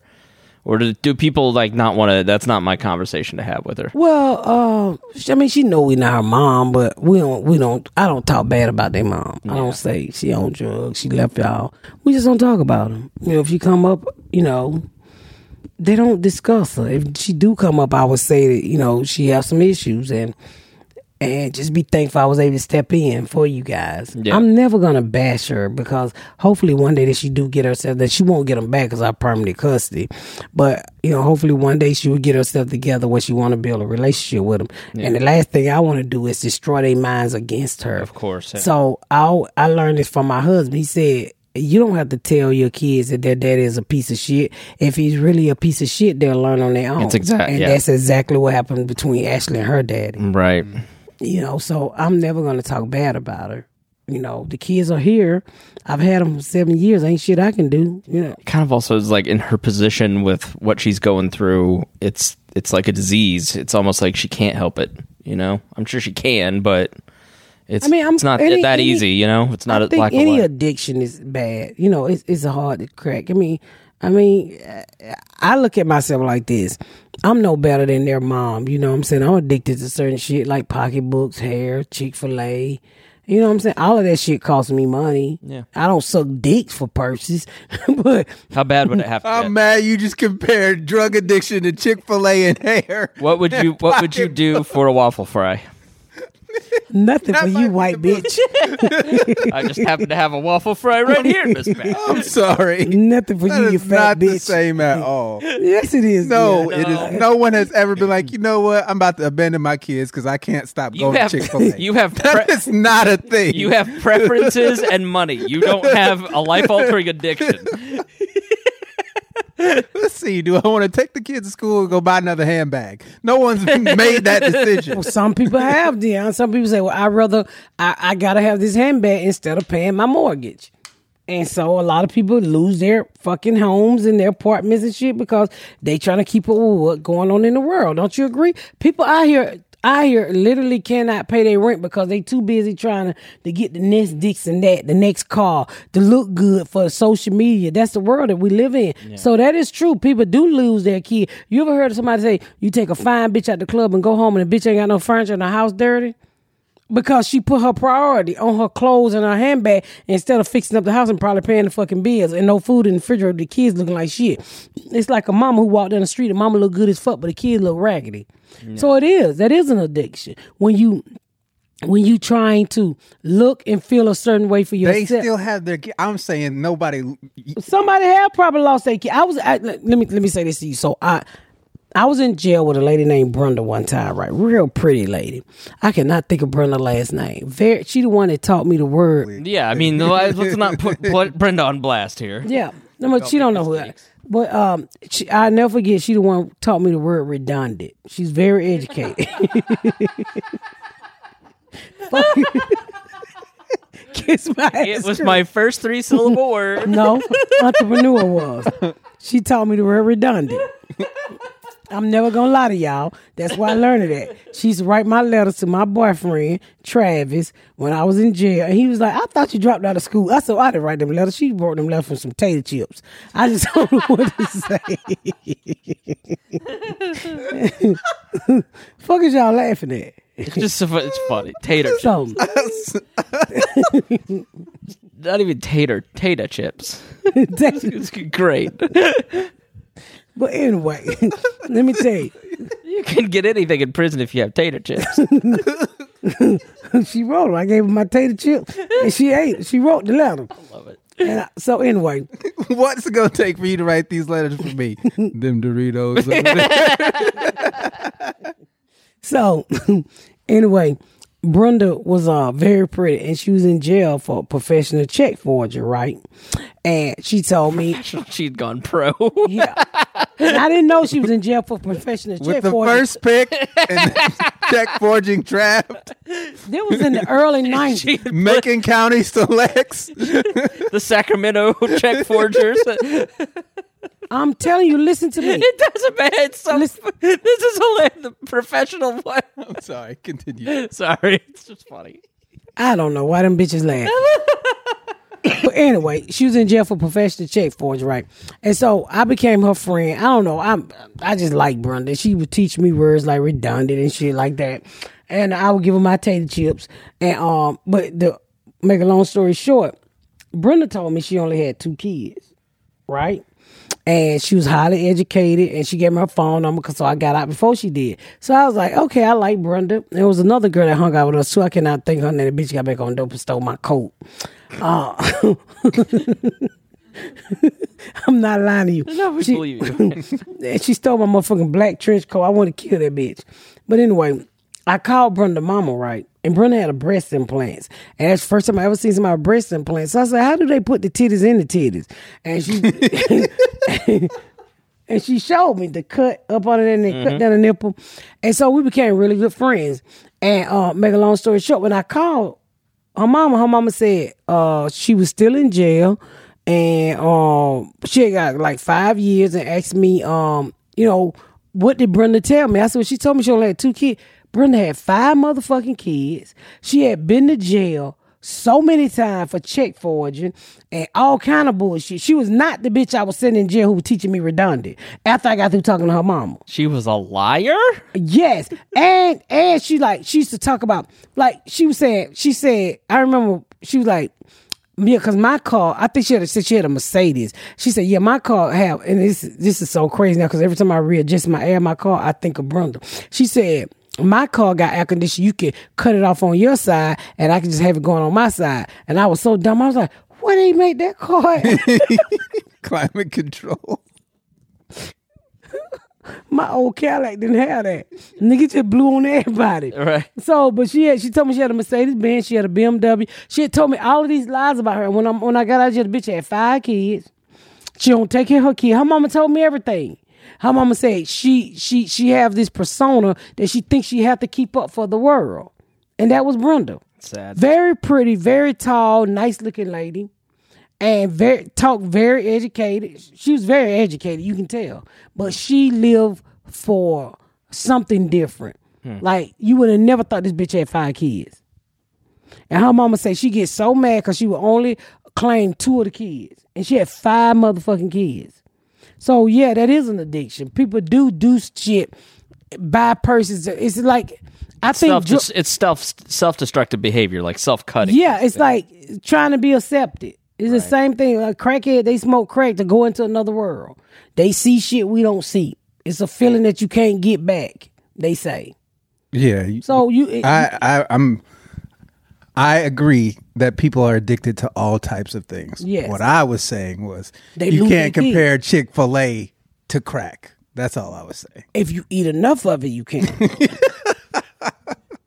or do, do people like not want to? That's not my conversation to have with her. Well, uh, I mean, she know we not her mom, but we don't, we don't, I don't talk bad about their mom. I don't say she on drugs, she left y'all. We just don't talk about them. You know, if she come up, you know, they don't discuss her. If she do come up, I would say that, you know, she have some issues and, and just be thankful I was able to step in for you guys. Yeah. I'm never gonna bash her because hopefully one day that she do get herself that she won't get them back because I permanent custody, but you know hopefully one day she will get herself together where she want to build a relationship with them. And the last thing I want to do is destroy their minds against her. Of course, yeah. So I I learned this from my husband. He said you don't have to tell your kids that their daddy is a piece of shit. If he's really a piece of shit, they'll learn on their own. It's exact- and yeah. that's exactly what happened between Ashley and her daddy. Right. You know, so I'm never gonna talk bad about her. You know, the kids are here. I've had them for seven years. Ain't shit I can do. You know, Kind of also is like in her position with what she's going through. It's it's like a disease. It's almost like she can't help it. You know, I'm sure she can, but it's I mean, I'm- it's not any- that any- easy. You know, it's not I a think black any addiction is bad. You know, it's it's hard to crack. I mean, I mean, uh, I look at myself like this. I'm no better than their mom. You know what I'm saying? I'm addicted to certain shit like pocketbooks, hair, Chick Fil A. You know what I'm saying? All of that shit costs me money. Yeah. I don't suck dicks for purses, <laughs> but How bad would it have to I'm get? mad you just compared drug addiction to Chick Fil A and hair. What would you What would you do for a waffle fry? Nothing for you, white bitch. <laughs> I just happen to have a waffle fry right here, <laughs> Miss Pat. I'm sorry. nothing for That you, you is fat not the bitch. same at <laughs> all. Yes, it is. No, yeah. it is. No one has ever been like, you know what? I'm about to abandon my kids because I can't stop You going have to Chick Fil A. you have that pre- is not a thing. you have preferences and money. You don't have a life altering addiction. <laughs> Let's see. Do I want to take the kids to school and go buy another handbag? No one's <laughs> made that decision. Well, some people have, Dion. Some people say, well, I rather, I, I got to have this handbag instead of paying my mortgage. And so a lot of people lose their fucking homes and their apartments and shit because they trying to keep up with what's going on in the world. Don't you agree? People out here, out here literally cannot pay their rent because they too busy trying to, to get the next dicks and that, the next car, to look good for social media. That's the world that we live in. So that is true. People do lose their kid. You ever heard of somebody say, you take a fine bitch out the club and go home and the bitch ain't got no furniture and the house dirty? Because she put her priority on her clothes and her handbag instead of fixing up the house and probably paying the fucking bills and no food in the refrigerator. The kids looking like shit. It's like a mama who walked down the street and mama look good as fuck, but the kids look raggedy. So it is. That is an addiction when you when you trying to look and feel a certain way for your They still have their. I'm saying nobody. Somebody have probably lost their kid. I was. I, let me let me say this to you. So I. I was in jail with a lady named Brenda one time, right? Real pretty lady. I cannot think of Brenda's last name. Very, she the one that taught me the word Yeah, I mean, <laughs> let's not put, put Brenda on blast here. Yeah, no, but she don't know who. I, but um, she, I never forget. She the one taught me the word redundant. She's very educated. <laughs> Kiss my ass. It was my first three syllable word. no entrepreneur was. She taught me the word redundant. I'm never gonna lie to y'all. That's why I learned it. She used to write my letters to my boyfriend Travis when I was in jail, and he was like, "I thought you dropped out of school." I said, oh, "I didn't write them letters. She wrote them letters from some tater chips." I just <laughs> don't know what to say. <laughs> Fuck is y'all laughing at? It's just it's funny. Tater, chips. <laughs> not even tater, tater chips. that's- great. But anyway, <laughs> let me tell you. You can get anything in prison if you have tater chips. <laughs> she wrote them. I gave her my tater chip, and she ate. it. She wrote the letter. I love it. And I, so anyway, <laughs> What's it gonna take for you to write these letters for me? Them Doritos. over there. so anyway, Brenda was uh very pretty, and she was in jail for professional check forger, right? And she told me, She'd gone pro. yeah, and I didn't know she was in jail for professional check With the forger. first pick and <laughs> check forging draft, That was in the early <laughs> nineties. Macon County selects. <laughs> the Sacramento check forgers. I'm telling you, listen to me. It doesn't matter. It's so, this is hilarious. The professional one. I'm sorry. Continue. Sorry, it's just funny. I don't know why them bitches laugh. But <coughs> anyway, she was in jail for professional check forge, right? And so I became her friend. I don't know. I'm I just like Brenda. She would teach me words like redundant and shit like that. And I would give her my tater chips. And um, but the make a long story short, Brenda told me she only had two kids, right? And she was highly educated, and she gave me her phone number, 'cause- so I got out before she did. So I was like, okay, I like Brenda. There was another girl that hung out with us too. I cannot think her name. The bitch got back on dope and stole my coat. Uh, <laughs> I'm not lying to you. No, we She- believe you. <laughs> and she stole my motherfucking black trench coat. I want to kill that bitch. But anyway, I called Brenda mama, right? And Brenda had a breast implants. And that's the first time I ever seen somebody with breast implants. So I said, How do they put the titties in the titties? And she <laughs> and she showed me the cut up under there and they cut down the nipple. And so we became really good friends. And uh make a long story short, when I called her mama, her mama said uh she was still in jail and um she had got like five years and asked me um, you know, what did Brenda tell me? I said, well, she told me she only had two kids. Brenda had five motherfucking kids. She had been to jail so many times for check forging and all kind of bullshit. She was not the bitch I was sending in jail who was teaching me redundant. After I got through talking to her mama. She was a liar? Yes, and and she like she used to talk about like she was saying she said I remember she was like yeah because my car I think she had a, said she had a Mercedes. She said yeah my car have and this this is so crazy now because every time I readjust my air my car I think of Brenda. She said. My car got air conditioning. You can cut it off on your side, and I can just have it going on my side. And I was so dumb. I was like, "Why they make that car?" <laughs> Climate control. <laughs> my old Cadillac didn't have that. Nigga just blew on everybody. Right. So, but she had, she told me she had a Mercedes Benz, she had a BMW. She had told me all of these lies about her. When I when I got out of jail, the bitch had five kids. She don't take care of her kids. Her mama told me everything. Her mama said she she she have this persona that she thinks she have to keep up for the world, and that was Brenda. Sad. Very pretty, very tall, nice looking lady, and very talk very educated. She was very educated, you can tell, but she lived for something different. Hmm. Like you would have never thought this bitch had five kids. And her mama say she gets so mad because she would only claim two of the kids, and she had five motherfucking kids. So yeah, that is an addiction. People do do shit, buy purses. It's like I think Self, dr- it's self self destructive behavior, like self cutting. yeah, it's like trying to be accepted. It's the same thing. Like crackhead, they smoke crack to go into another world. They see shit we don't see. It's a feeling that you can't get back. They say. Yeah. you- So you, I, I I'm I agree that people are addicted to all types of things. Yes. What I was saying was They you lose can't their compare Chick Fil A to crack. That's all I was saying. if you eat enough of it, you can. <laughs>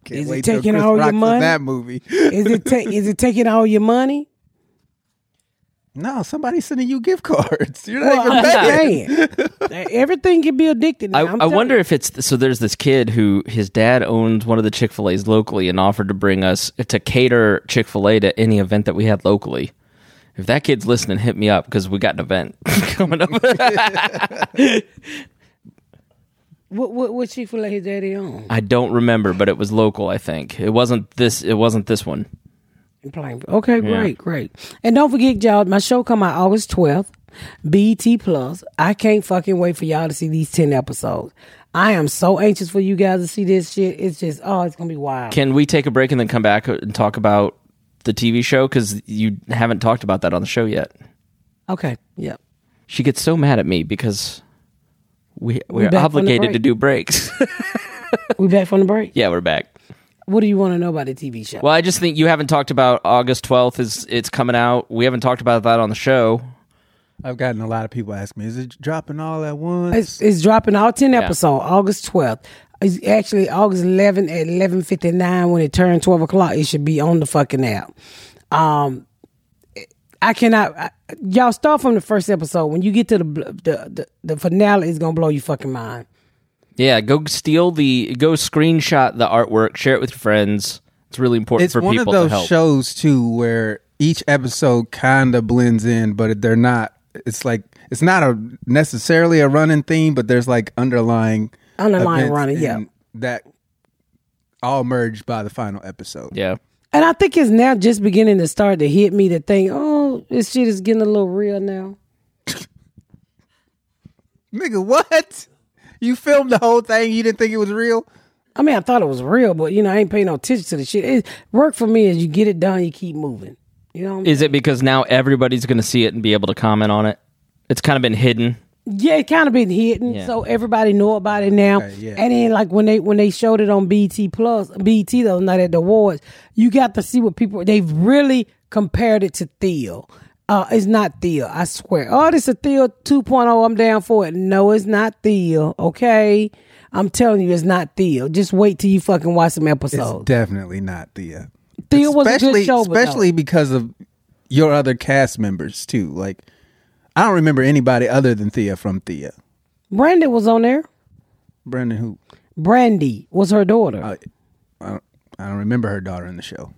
Can't Is it wait till taking Chris all your Rock's in money? That movie. Is it ta- is it taking all your money? No, somebody's sending you gift cards. <laughs> You're not Well, even paying. <laughs> Everything can be addicted. Now. I, I'm I telling wonder you. if it's so. There's this kid who his dad owns one of the Chick Fil A's locally and offered to bring us to cater Chick Fil A to any event that we had locally. If that kid's listening, hit me up because we got an event <laughs> coming up. what what what Chick Fil A his daddy on? I don't remember, but it was local. I think it wasn't this. It wasn't this one. In Plainfield. Okay, great, great. And don't forget, y'all, my show come out August twelfth. BET Plus. I can't fucking wait for y'all to see these ten episodes. I am so anxious for you guys to see this shit. It's just oh, it's gonna be wild. Can we take a break and then come back and talk about the TV show because you haven't talked about that on the show yet? okay, yep. She gets so mad at me because we we're back from the obligated to do breaks. <laughs> We back from the break. yeah, we're back. What do you want to know about the TV show? Well, I just think you haven't talked about August 12th is it's coming out. We haven't talked about that on the show. I've gotten a lot of people ask me, is it dropping all at once? It's, it's dropping all 10 episodes, August 12th. It's actually August 11 at 11.59 when it turned 12 o'clock. It should be on the fucking app. Um, I cannot, I, y'all start from the first episode. When you get to the, bl- the, the, the finale, it's going to blow your fucking mind. Yeah, go steal the go screenshot the artwork, share it with your friends. It's really important it's for one of those shows too where each episode kind of blends in, but they're not. It's like it's not a necessarily a running theme, but there's like underlying Underlying running, yeah. that all merged by the final episode. yeah. And I think it's now just beginning to start to hit me to think, oh, this shit is getting a little real now. <laughs> Nigga, what? You filmed the whole thing? You didn't think it was real? I mean, I thought it was real, but you know, I ain't paying no attention to the shit. It, work for me is you get it done, you keep moving. You know, what I'm Is it because now everybody's going to see it and be able to comment on it? It's kind of been hidden. Yeah, it kind of been hidden, Yeah. so everybody know about it now. Okay, yeah. And then like when they when they showed it on BET Plus, BET the other night at the awards, you got to see what people they've really compared it to Thea. Uh, it's not Thea, I swear. Oh, this is Thea 2.0. I'm down for it. No, it's not Thea. Okay. I'm telling you, it's not Thea. Just wait till you fucking watch some episodes. It's definitely not Thea. Thea was a good especially, show, especially because of your other cast members too. Like, I don't remember anybody other than Thea from Thea. Brandon was on there. Brandon, who Brandy was her daughter. I, I don't, I don't remember her daughter in the show.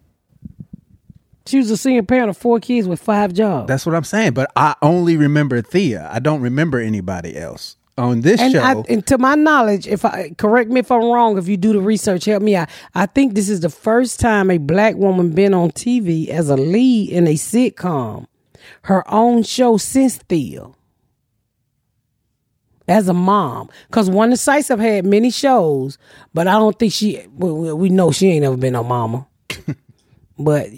She was a single parent of four kids with five jobs. That's what I'm saying. But I only remember Thea. I don't remember anybody else on this and, show. I, and to my knowledge, if I correct me if I'm wrong, if you do the research, help me out. I think this is the first time a black woman been on TV as a lead in a sitcom, her own show since Thea. As a mom, because Wanda Sykes have had many shows, but I don't think she. We, we- we know she ain't ever been no mama. <laughs> but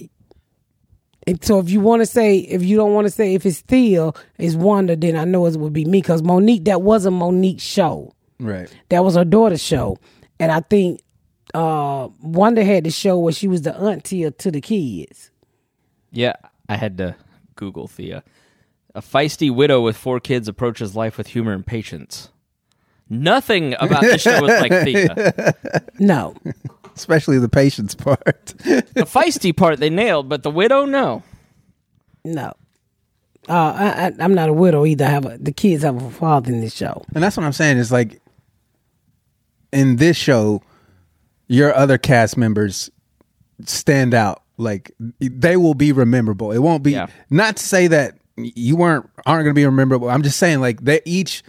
and so if you want to say, if you don't want to say if it's Thea, it's Wanda, then I know it would be me because Mo'Nique, that wasn't Mo'Nique's show. right. That was her daughter's show. And I think uh Wanda had the show where she was the auntie to the kids. Yeah, I had to Google Thea. A feisty widow with four kids approaches life with humor and patience. Nothing about the show is like <laughs> Thea. No. Especially the patience part. The feisty part they nailed, but the widow, no. No. Uh, I, I, I'm not a widow either. I have a, the kids have a father in this show. And that's what I'm saying is like in this show, your other cast members stand out. Like they will be rememberable. It won't be Yeah. not to say that you weren't aren't going to be rememberable. I'm just saying like they each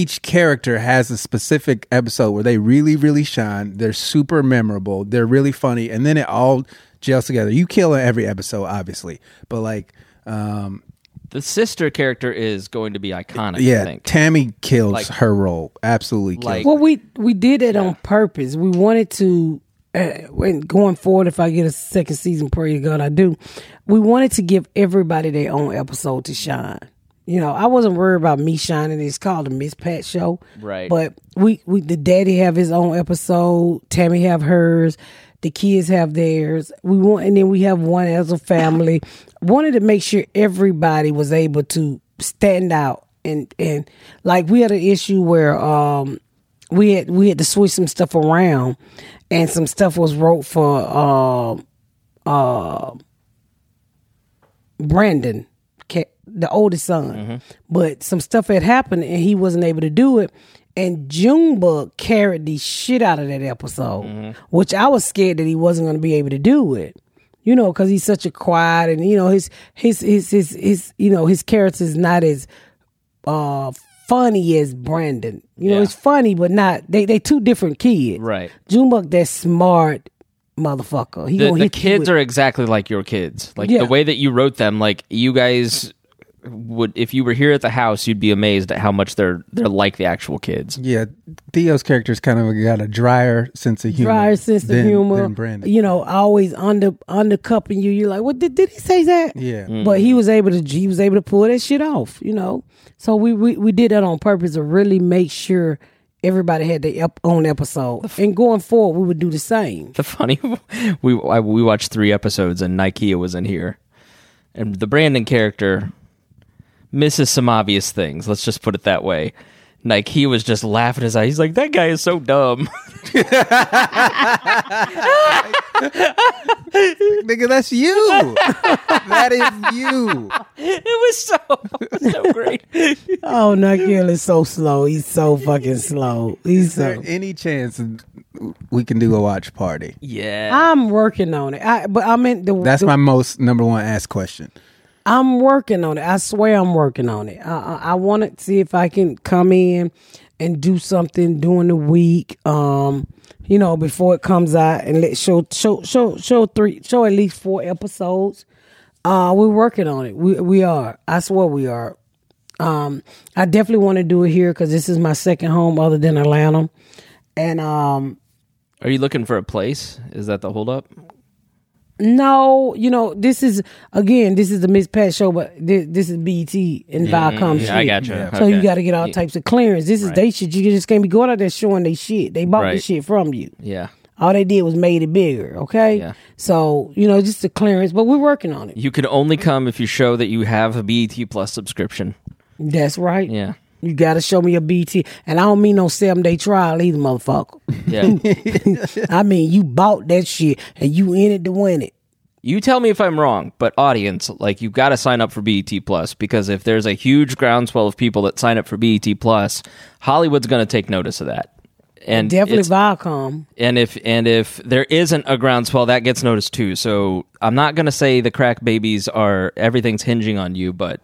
each character has a specific episode where they really really shine. They're super memorable. They're really funny, and then it all gels together. You kill in every episode, obviously, but like. um The sister character is going to be iconic, I yeah, think. Tammy kills Like- her role. Absolutely kills. Like- Well, we we did it on purpose. We wanted to, uh, going forward, if I get a second season, pray to God I do. We wanted to give everybody their own episode to shine. You know, I wasn't worried about me shining. It's called the Miss Pat Show, Right. But we we the daddy have his own episode. Tammy have hers. The kids have theirs. We want, and then we have one as a family. Wanted to make sure everybody was able to stand out and and like we had an issue where um we had we had to switch some stuff around and some stuff was wrote for um uh Brandon ca- the oldest son but some stuff had happened and he wasn't able to do it and Junebug carried the shit out of that episode which I was scared that he wasn't going to be able to do it you know because he's such a quiet and you know his his his his, his you know his character is not as uh funny as Brandon. You know, Yeah. it's funny, but not they they two different kids. Right. Junebug, that smart motherfucker. He The, the kids are exactly like your kids. Like Yeah. the way that you wrote them, like you guys would if you were here at the house, you'd be amazed at how much they're they're like the actual kids. Yeah, Theo's character's kind of got a drier sense of humor. drier sense of humor. than Brandon. You know, always under undercupping you. You're like, what did, did he say that? Yeah. Mm-hmm. But he was able to he was able to pull that shit off. You know, so we we, we did that on purpose to really make sure everybody had their ep- own episode. And going forward, we would do the same. The funny <laughs> we I, we watched three episodes and Nikea was in here, and the Brandon character misses some obvious things. Let's just put it that way. Like he was just laughing his eye. He's like, "That guy is so dumb." <laughs> Nigga, that's you. that is you. it was so it was so great. Oh, Nikhil is so slow. He's so fucking slow. He's Is there so. any chance we can do a watch party? Yeah, I'm working on it. I, but I mean, the, That's the- my most number one asked question. I'm working on it. I swear I'm working on it. I, I, I want to see if I can come in and do something during the week. Um, you know, before it comes out and let show show show show three show at least four episodes. Uh, we're working on it. We we are. I swear we are. Um, I definitely want to do it here because this is my second home other than Atlanta, and um, are you looking for a place? Is that the holdup? No, you know, this is again, this is the Miss Pat show, but this, this is BET and Viacom shit. yeah, I gotcha. So you got to get all types of clearance. This is they shit. You just can't be going out there showing they shit. They bought the Right. shit from you. Yeah, All they did was made it bigger. Okay. Yeah. So you know, just the clearance, but we're working on it. you can only come if you show that you have a BET Plus subscription. That's right. Yeah, You got to show me your BET, and I don't mean no seven day trial either, motherfucker. Yeah. <laughs> I mean you bought that shit and you in it to win it. You tell me if I'm wrong, but audience, like you've got to sign up for BET Plus because if there's a huge groundswell of people that sign up for BET Plus, Hollywood's going to take notice of that. And Definitely Viacom. and if and if there isn't a groundswell, that gets noticed too. So I'm not going to say the crack babies are everything's hinging on you, but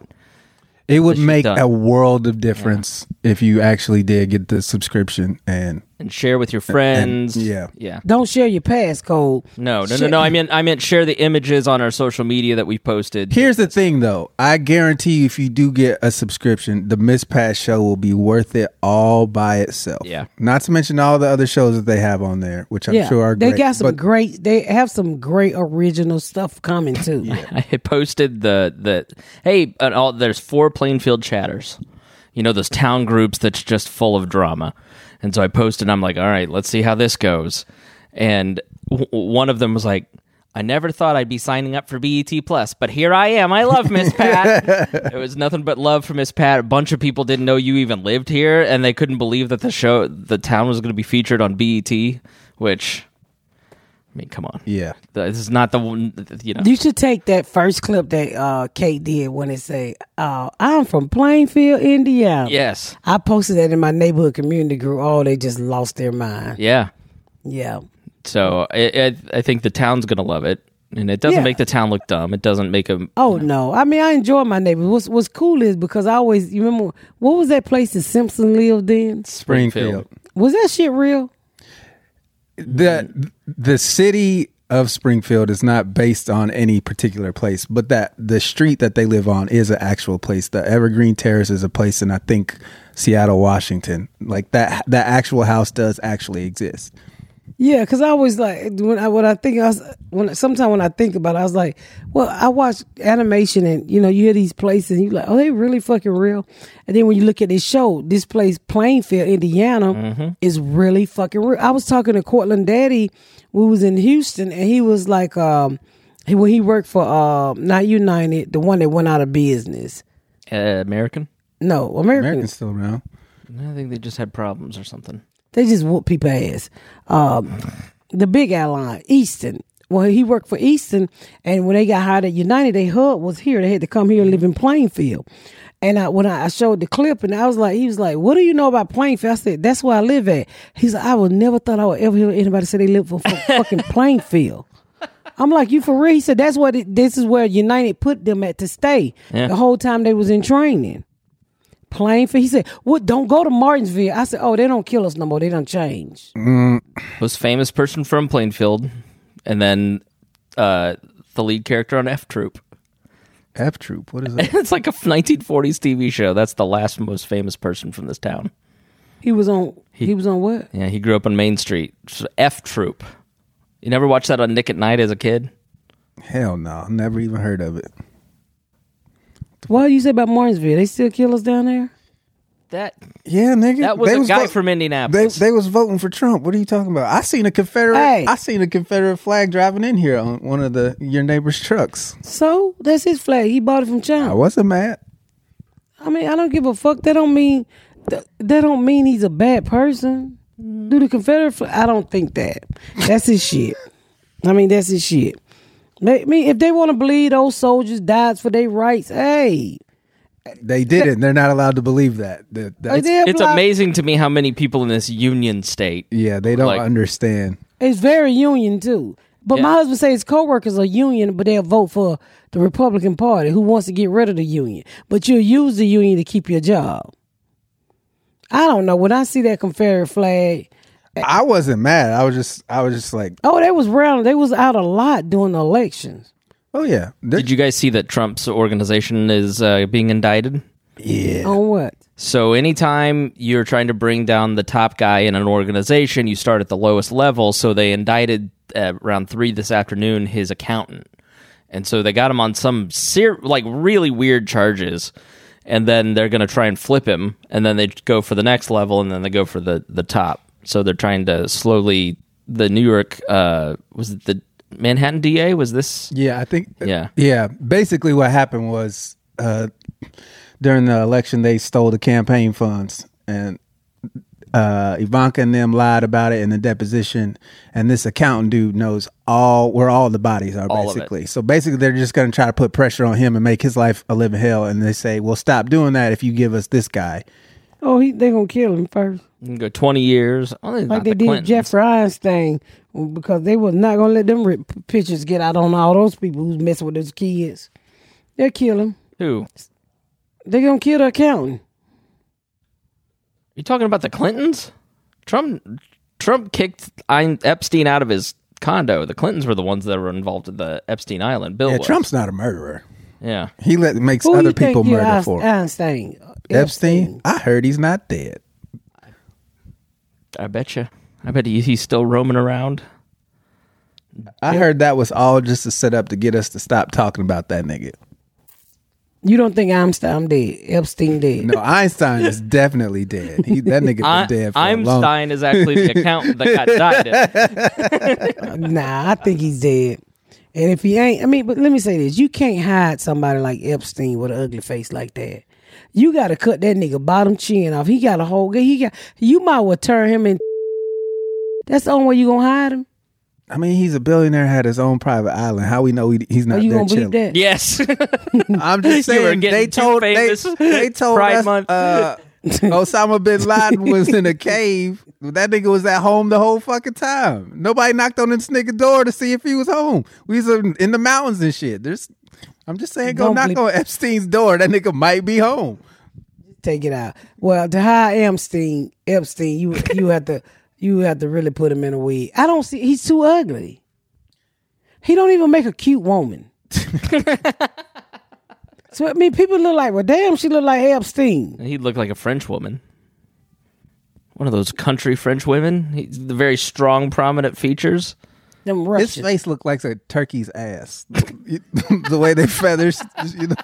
It would make done. a world of difference if you actually did get the subscription and and share with your friends. yeah. yeah. Don't share your passcode. No, no, no, no. I meant I meant share the images on our social media that we posted. Here's the thing, though. I guarantee you, if you do get a subscription, the Miss Pat show will be worth it all by itself. Yeah. Not to mention all the other shows that they have on there, which I'm yeah, sure are they great. got some but great. They have some great original stuff coming too. <laughs> <laughs> I posted the the hey, and all, there's four Plainfield chatters. You know those town groups that's just full of drama. And so I posted. I'm like, all right, let's see how this goes. And w- one of them was like, I never thought I'd be signing up for BET Plus, but here I am. I love Miss Pat. <laughs> it was nothing but love for Miss Pat. A bunch of people didn't know you even lived here, and they couldn't believe that the show, the town, was going to be featured on BET. Which, I mean, come on, yeah. this is not the one. You know, You should take that first clip that uh, Kate did when it say, uh, "I'm from Plainfield, Indiana." yes, I posted that in my neighborhood community group. Oh, they just lost their mind. yeah. Yeah. So I, I, I think the town's gonna love it, and it doesn't Yeah. make the town look dumb. It doesn't make them. Oh no! I mean, I enjoy my neighborhood. What's What's cool is because I always you remember what was that place that Simpson lived in? Springfield. Was that shit real? The the city of Springfield is not based on any particular place, but that the street that they live on is an actual place. The Evergreen Terrace is a place in I think Seattle, Washington. Like that that actual house does actually exist. Yeah, because I always like when I when I think I was when sometimes when I think about it, I was like, well, I watch animation and you know you hear these places and you like, oh, they really fucking real. And then when you look at this show, this place Plainfield, Indiana, is really fucking real. I was talking to Cortland Daddy, who was in Houston, and he was like, um, he, when he worked for uh, not United, the one that went out of business. Uh, American. No, American. American's still around. I think they just had problems or something. They just whoop people ass. Um, the big airline, Eastern. Well, he worked for Eastern, and when they got hired at United, they hub was here. They had to come here and live in Plainfield. And I, when I, showed the clip, and I was like, he was like, "What do you know about Plainfield?" I said, "That's where I live at." He's like, "I would never thought I would ever hear anybody say they live for, for <laughs> fucking Plainfield." I'm like, "You for real?" He said, "That's what it, this is where United put them at to stay Yeah. the whole time they was in training." Plainfield. He said, "What? Don't go to Martinsville." I said, "Oh, they don't kill us no more. They don't change." Most famous person from Plainfield, and then uh, the lead character on F Troop. F Troop. What is <laughs> that? it's like a 1940s TV show. That's the last most famous person from this town. He was on. He, was on what? Yeah, he grew up on Main Street. So F Troop. You never watched that on Nick at Nite as a kid? Hell no. Never even heard of it. What you say about Martinsville? They still kill us down there? That Yeah, nigga. that was They a guy vote- from They Indianapolis. they was voting for Trump. What are you talking about? I seen a Confederate. Hey. I seen a Confederate flag driving in here on one of the your neighbor's trucks. So that's his flag. He bought it from I China. wasn't mad. I mean, I don't give a fuck. That don't mean that, that don't mean he's a bad person. Mm-hmm. Do the Confederate flag? I don't think that. That's his shit. I mean, that's his shit. I mean, if they want to believe those soldiers died for their rights, hey, They didn't. They're not allowed to believe that. That- that's- they have it's amazing to me how many people in this union state. yeah, they don't Like- understand. It's very union too. But my husband says his coworkers are union, but they'll vote for the Republican Party, who wants to get rid of the union. But you'll use the union to keep your job. I don't know. When I see that Confederate flag, I wasn't mad. I was just I was just like, oh, they was round. They was out a lot during the elections. oh yeah, They're- Did you guys see that Trump's organization is uh, being indicted? yeah. On what? So anytime you're trying to bring down the top guy in an organization, you start at the lowest level. So they indicted uh, around three this afternoon his accountant, and so they got him on some ser- like really weird charges. And then they're going to try and flip him, and then they go for the next level, and then they go for the the top. So they're trying to slowly. The New York uh, was it the Manhattan DA? Was this? Yeah, I think. Yeah. yeah. Basically, what happened was uh, during the election they stole the campaign funds, and uh, Ivanka and them lied about it in the deposition. And this accountant dude knows all where all the bodies are All basically. So basically, they're just going to try to put pressure on him and make his life a living hell. And they say, "Well, stop doing that if you give us this guy." Oh, he they gonna kill him first, go 20 years. Oh, like they the did Clintons. Jeffrey Einstein, because they was not gonna let them ri- pictures get out on all those people who's messing with those kids. They'll kill him. Who? They're gonna kill the accountant. You talking about the Clintons? Trump Trump kicked Ein- Epstein out of his condo. The Clintons were the ones that were involved in the Epstein Island. Bill Yeah, was. Trump's not a murderer. Yeah. He let makes Who other you people killed murder for him. Einstein? Epstein. I heard he's not dead. I bet you. I bet he, he's still roaming around. I heard that was all just a setup to get us to stop talking about that nigga. You don't think Einstein dead? Epstein dead? No, Einstein is <laughs> definitely dead. He, that nigga been I, dead for a long Einstein is actually the accountant that got <laughs> died. <laughs> Nah, I think he's dead. And if he ain't, I mean, but let me say this: you can't hide somebody like Epstein with an ugly face like that. You got to cut that nigga bottom chin off. He got a whole. He got. You might well turn him in. <laughs> That's the only way you gonna hide him. I mean, he's a billionaire, had his own private island. How we know he, he's not Oh, you there gonna chilling? believe that? yes. <laughs> I'm just <laughs> saying they told they, they told Pride us Month. uh, <laughs> Osama bin Laden was in a cave. That nigga was at home the whole fucking time. Nobody knocked on this nigga door to see if he was home. We was in the mountains and shit. There's, I'm just saying, go Don't knock believe- on Epstein's door. That nigga might be home. Take it out. Well, to hide Epstein, Epstein, you you have to you have to really put him in a wig. I don't see. He's too ugly. He don't even make a cute woman. <laughs> so I mean, people look like, well, damn, she look like Epstein. he looked like a French woman. One of those country French women. He's the very strong, prominent features. Them His face looked like a turkey's ass. <laughs> the way they feathers, you know.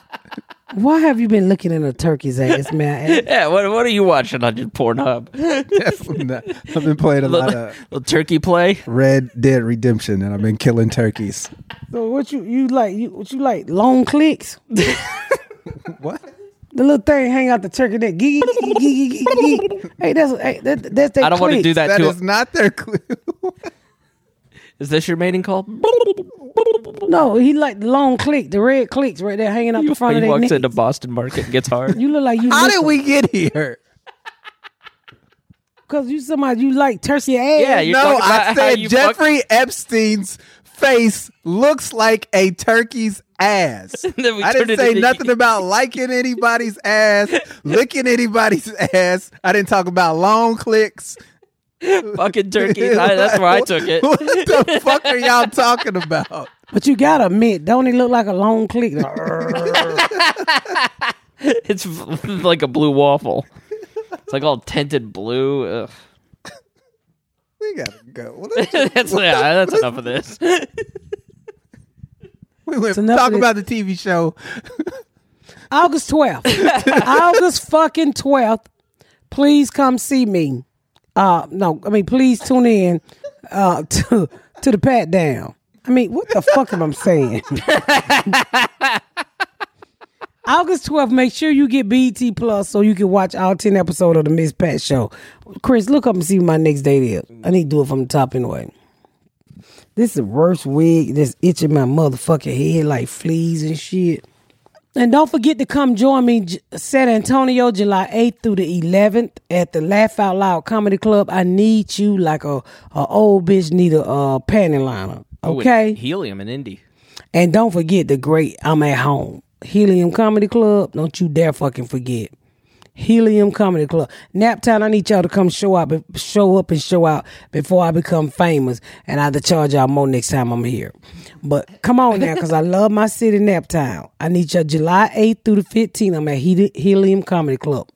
Why have you been looking in a turkey's ass, man? <laughs> Yeah, what, what are you watching on your Pornhub? Definitely. I've been playing a lot of little turkey play. Red Dead Redemption, and I've been killing turkeys. So what you you like? You what you like? Long clicks. <laughs> What? The little thing hang out the turkey neck. Gee, gee, gee, gee, gee, gee. Hey, that's hey, that, that's that. I don't want to do that, That to is not their <laughs> clue. Is this your mating call? No, he like the long click, the red clicks right there hanging out the <laughs> front he of that walks neck. into Boston Market and gets hard. <laughs> You look like you. How did we get here? <laughs> Because you somebody you like turkey ass. Yeah, you- You're no, talking about I how said you fuck- Jeffrey Epstein's face looks like a turkey's ass. Then we I turned didn't it say into- nothing about liking anybody's ass, licking anybody's ass. I didn't talk about long clicks. <laughs> Fucking turkey. <laughs> I, that's where I took it. What the <laughs> fuck are y'all talking about? But you gotta admit, don't he look like a long click? It's like a blue waffle. It's like all tinted blue. Ugh. We gotta go. that's yeah, that's enough of this. We went It's enough talk about the TV show. August 12th. August fucking 12th. Please come see me. Uh no, I mean please tune in uh <laughs> to to the pat down. I mean, what the fuck am I saying? <laughs> August 12th, make sure you get BET Plus so you can watch all 10 episodes of the Miss Pat Show. Chris, look up and see my next date is. I need to do it from the top anyway. This is the worst wig that's itching my motherfucking head like fleas and shit. And don't forget to come join me San Antonio, July 8th through the 11th at the Laugh Out Loud Comedy Club. I need you like a, a old bitch need a uh, panty liner. Okay? helium and Indy. And don't forget the great I'm at home. Helium Comedy Club. Don't you dare fucking forget. Helium Comedy Club. Naptown, I need y'all to come show up, show up and show out before I become famous, and I have to charge y'all more next time I'm here. But come on now, because I <laughs> love my city, Naptown. I need y'all July 8th through the 15th. I'm at Helium Comedy Club.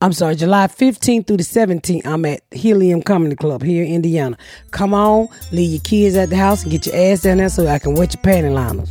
I'm sorry, July 15th through the 17th, I'm at Helium Comedy Club here in Indiana. Come on, leave your kids at the house and get your ass down there so I can wet your panty liners.